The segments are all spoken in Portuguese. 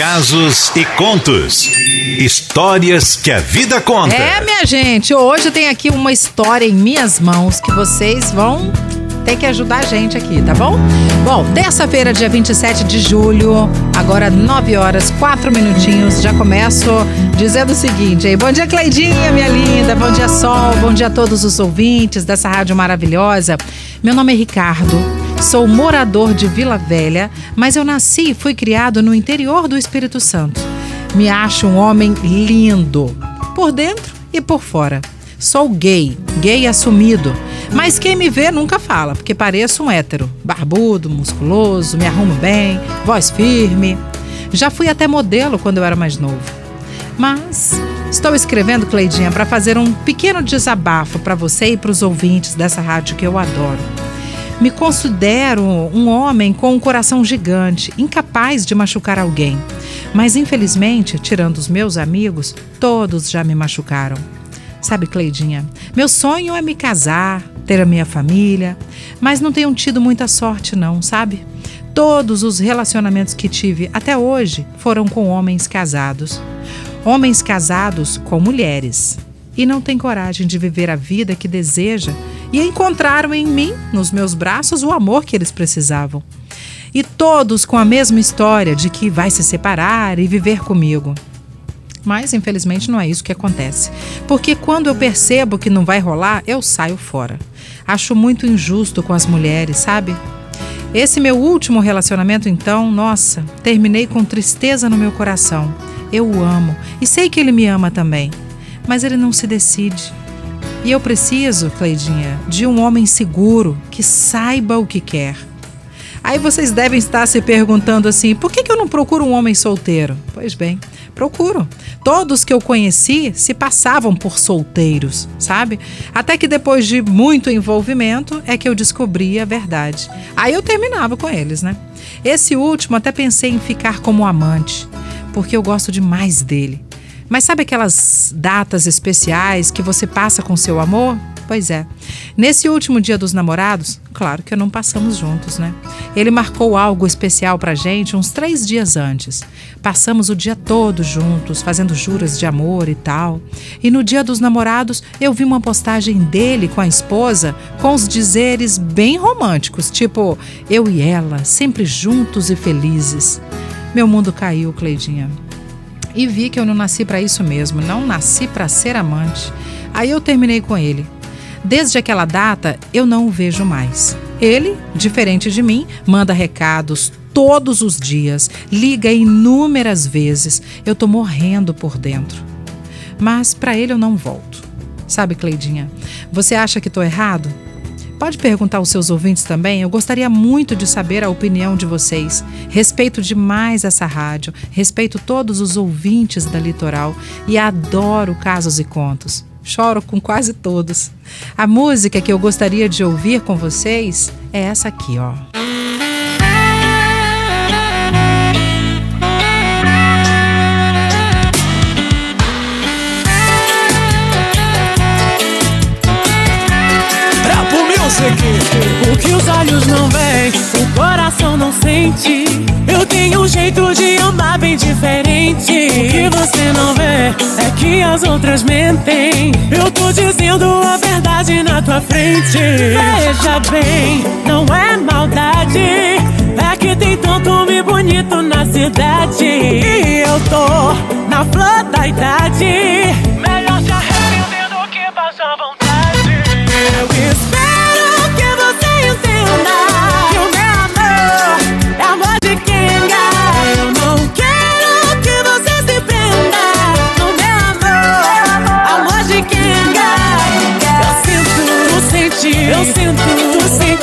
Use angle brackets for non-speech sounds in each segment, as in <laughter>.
casos e contos. Histórias que a vida conta. É, minha gente, hoje tem aqui uma história em minhas mãos que vocês vão ter que ajudar a gente aqui, tá bom? Bom, terça-feira, dia 27 de julho, agora 9 horas, 4 minutinhos. Já começo dizendo o seguinte, aí. Bom dia, Cleidinha, minha linda. Bom dia, Sol. Bom dia a todos os ouvintes dessa rádio maravilhosa. Meu nome é Ricardo. Sou morador de Vila Velha, mas eu nasci e fui criado no interior do Espírito Santo. Me acho um homem lindo, por dentro e por fora. Sou gay, gay assumido. Mas quem me vê nunca fala, porque pareço um hétero. Barbudo, musculoso, me arrumo bem, voz firme. Já fui até modelo quando eu era mais novo. Mas estou escrevendo, Cleidinha, para fazer um pequeno desabafo para você e para os ouvintes dessa rádio que eu adoro. Me considero um homem com um coração gigante, incapaz de machucar alguém. Mas infelizmente, tirando os meus amigos, todos já me machucaram. Sabe, Cleidinha, meu sonho é me casar, ter a minha família, mas não tenho tido muita sorte, não, sabe? Todos os relacionamentos que tive até hoje foram com homens casados. Homens casados com mulheres. E não têm coragem de viver a vida que deseja e encontraram em mim, nos meus braços, o amor que eles precisavam. E todos com a mesma história de que vai se separar e viver comigo. Mas infelizmente não é isso que acontece. Porque quando eu percebo que não vai rolar, eu saio fora. Acho muito injusto com as mulheres, sabe? Esse meu último relacionamento, então, nossa, terminei com tristeza no meu coração. Eu o amo e sei que ele me ama também, mas ele não se decide. E eu preciso, Cleidinha, de um homem seguro que saiba o que quer. Aí vocês devem estar se perguntando assim: por que, que eu não procuro um homem solteiro? Pois bem, procuro. Todos que eu conheci se passavam por solteiros, sabe? Até que depois de muito envolvimento é que eu descobri a verdade. Aí eu terminava com eles, né? Esse último até pensei em ficar como amante, porque eu gosto demais dele. Mas sabe aquelas datas especiais que você passa com seu amor? Pois é. Nesse último dia dos namorados, claro que não passamos juntos, né? Ele marcou algo especial pra gente uns três dias antes. Passamos o dia todo juntos, fazendo juras de amor e tal. E no dia dos namorados, eu vi uma postagem dele com a esposa com os dizeres bem românticos, tipo, eu e ela, sempre juntos e felizes. Meu mundo caiu, Cleidinha e vi que eu não nasci para isso mesmo, não nasci para ser amante. Aí eu terminei com ele. Desde aquela data, eu não o vejo mais. Ele, diferente de mim, manda recados todos os dias, liga inúmeras vezes. Eu tô morrendo por dentro. Mas para ele eu não volto. Sabe, Cleidinha, você acha que tô errado? Pode perguntar aos seus ouvintes também. Eu gostaria muito de saber a opinião de vocês. Respeito demais essa rádio, respeito todos os ouvintes da Litoral e adoro casos e contos. Choro com quase todos. A música que eu gostaria de ouvir com vocês é essa aqui, ó. O que os olhos não veem, o coração não sente. Eu tenho um jeito de amar bem diferente. O que você não vê é que as outras mentem. Eu tô dizendo a verdade na tua frente. Veja bem, não é maldade. É que tem tanto homem bonito na cidade. E eu tô na flor da idade.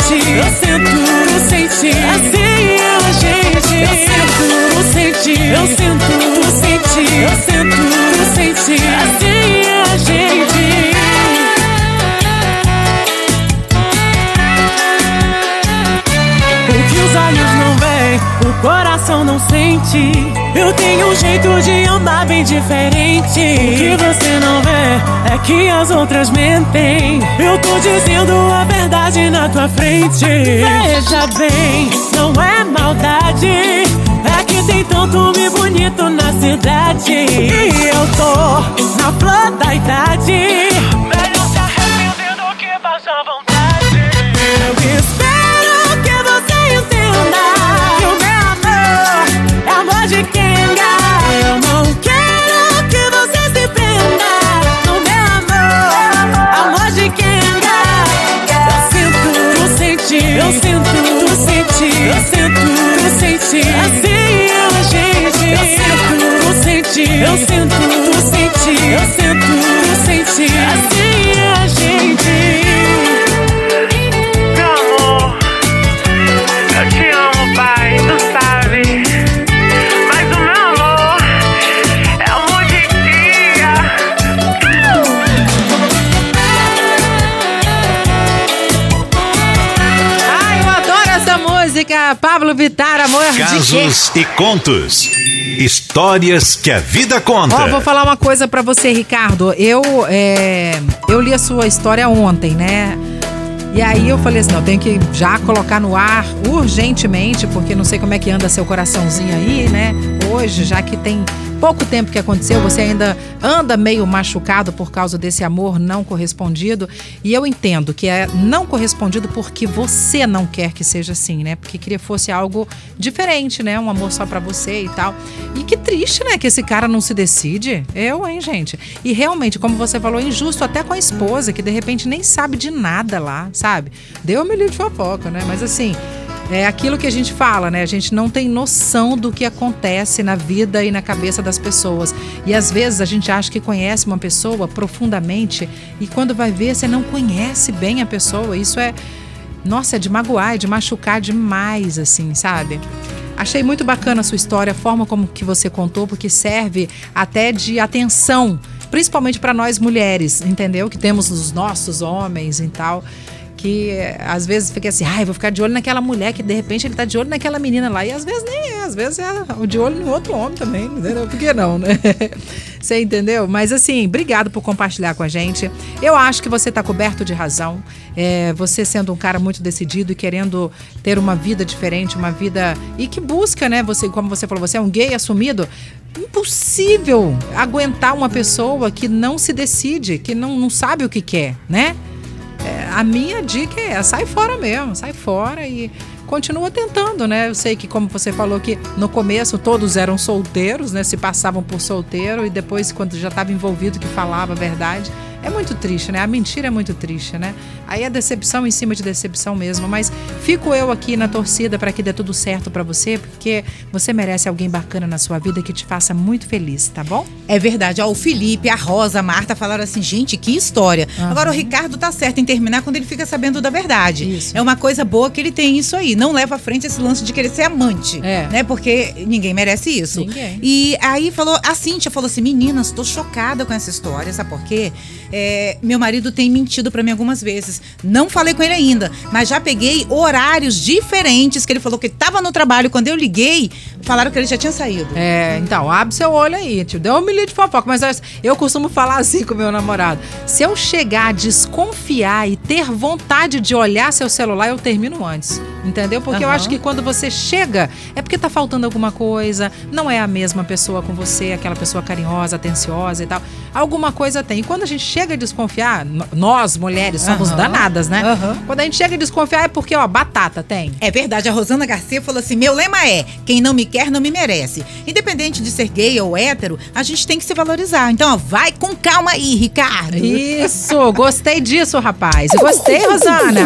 Tu senti, eu sinto, tu senti. Assim é a gente. Eu sinto, tu senti, eu sinto, tu senti. Eu sinto, tu senti. Assim é a gente. O que os olhos não veem, o coração não sente. Eu tenho um jeito de amar bem diferente. O que você não vê é que as outras mentem. Eu tô dizendo a verdade na tua frente. Veja bem, não é maldade. É que tem pergunto-me bonito na cidade. E eu tô na flor da idade. Melhor se arrepender do que passar vontade. Pablo Vittar, amor? Casos e contos. Histórias que a vida conta. Ó, vou falar uma coisa pra você, Ricardo. Eu, é, eu li a sua história ontem, né? E aí eu falei assim, não, tenho que já colocar no ar urgentemente, porque não sei como é que anda seu coraçãozinho aí, né? Hoje, já que tem pouco tempo que aconteceu, você ainda anda meio machucado por causa desse amor não correspondido. E eu entendo que é não correspondido porque você não quer que seja assim, né? Porque queria que fosse algo diferente, né? Um amor só pra você e tal. E que triste, né? Que esse cara não se decide. Eu, hein, gente? E realmente, como você falou, é injusto até com a esposa, que de repente nem sabe de nada lá, sabe? Deu um milhão de fofoca, né? Mas assim. É aquilo que a gente fala, né? A gente não tem noção do que acontece na vida e na cabeça das pessoas. E às vezes a gente acha que conhece uma pessoa profundamente e quando vai ver, você não conhece bem a pessoa. Isso é, nossa, é de magoar, é de machucar demais, assim, sabe? Achei muito bacana a sua história, a forma como que você contou, porque serve até de atenção, principalmente para nós mulheres, entendeu? Que temos os nossos homens e tal que às vezes fica assim, ai, vou ficar de olho naquela mulher que de repente ele tá de olho naquela menina lá. E às vezes nem é, às vezes é de olho no outro homem também, entendeu? Por que não, né? <laughs> Você entendeu? Mas assim, obrigado por compartilhar com a gente. Eu acho que você tá coberto de razão. É, você sendo um cara muito decidido e querendo ter uma vida diferente, uma vida. E que busca, né? Você, como você falou, você é um gay assumido. Impossível aguentar uma pessoa que não se decide, que não, não sabe o que quer, né? A minha dica é sai fora mesmo, sai fora e continua tentando, né? Eu sei que, como você falou, que no começo todos eram solteiros, né? Se passavam por solteiro e depois, quando já estava envolvido, que falava a verdade. É muito triste, né? A mentira é muito triste, né? Aí é decepção em cima de decepção mesmo. Mas fico eu aqui na torcida para que dê tudo certo para você, porque você merece alguém bacana na sua vida que te faça muito feliz, tá bom? É verdade. Ó, o Felipe, a Rosa, a Marta falaram assim, gente, que história. Aham. Agora o Ricardo tá certo em terminar quando ele fica sabendo da verdade. Isso. É uma coisa boa que ele tem isso aí. Não leva à frente esse lance de querer ser amante. É. Né? Porque ninguém merece isso. Ninguém. E aí falou, a Cíntia falou assim: meninas, tô chocada com essa história, sabe por quê? É, meu marido tem mentido pra mim algumas vezes. Não falei com ele ainda, mas já peguei horários diferentes que ele falou que tava no trabalho. Quando eu liguei, falaram que ele já tinha saído. É, então, abre seu olho aí, tio. Deu um milhão de fofoca, mas eu- eu costumo falar assim com meu namorado. Se eu chegar a desconfiar e ter vontade de olhar seu celular, eu termino antes. Entendeu? Porque eu Aham. acho que quando você chega, é porque tá faltando alguma coisa, não é a mesma pessoa com você, aquela pessoa carinhosa, atenciosa e tal. Alguma coisa tem. E quando a gente chega a desconfiar, nós, mulheres, somos Aham. danadas, né? Aham. Quando a gente chega a desconfiar é porque, ó, batata tem. É verdade, a Rosana Garcia falou assim: meu lema é: quem não me quer, não me merece. Independente de ser gay ou hétero, a gente tem que se valorizar. Então, ó, vai com calma aí, Ricardo. Isso, gostei disso, rapaz. Gostei, <laughs> Rosana.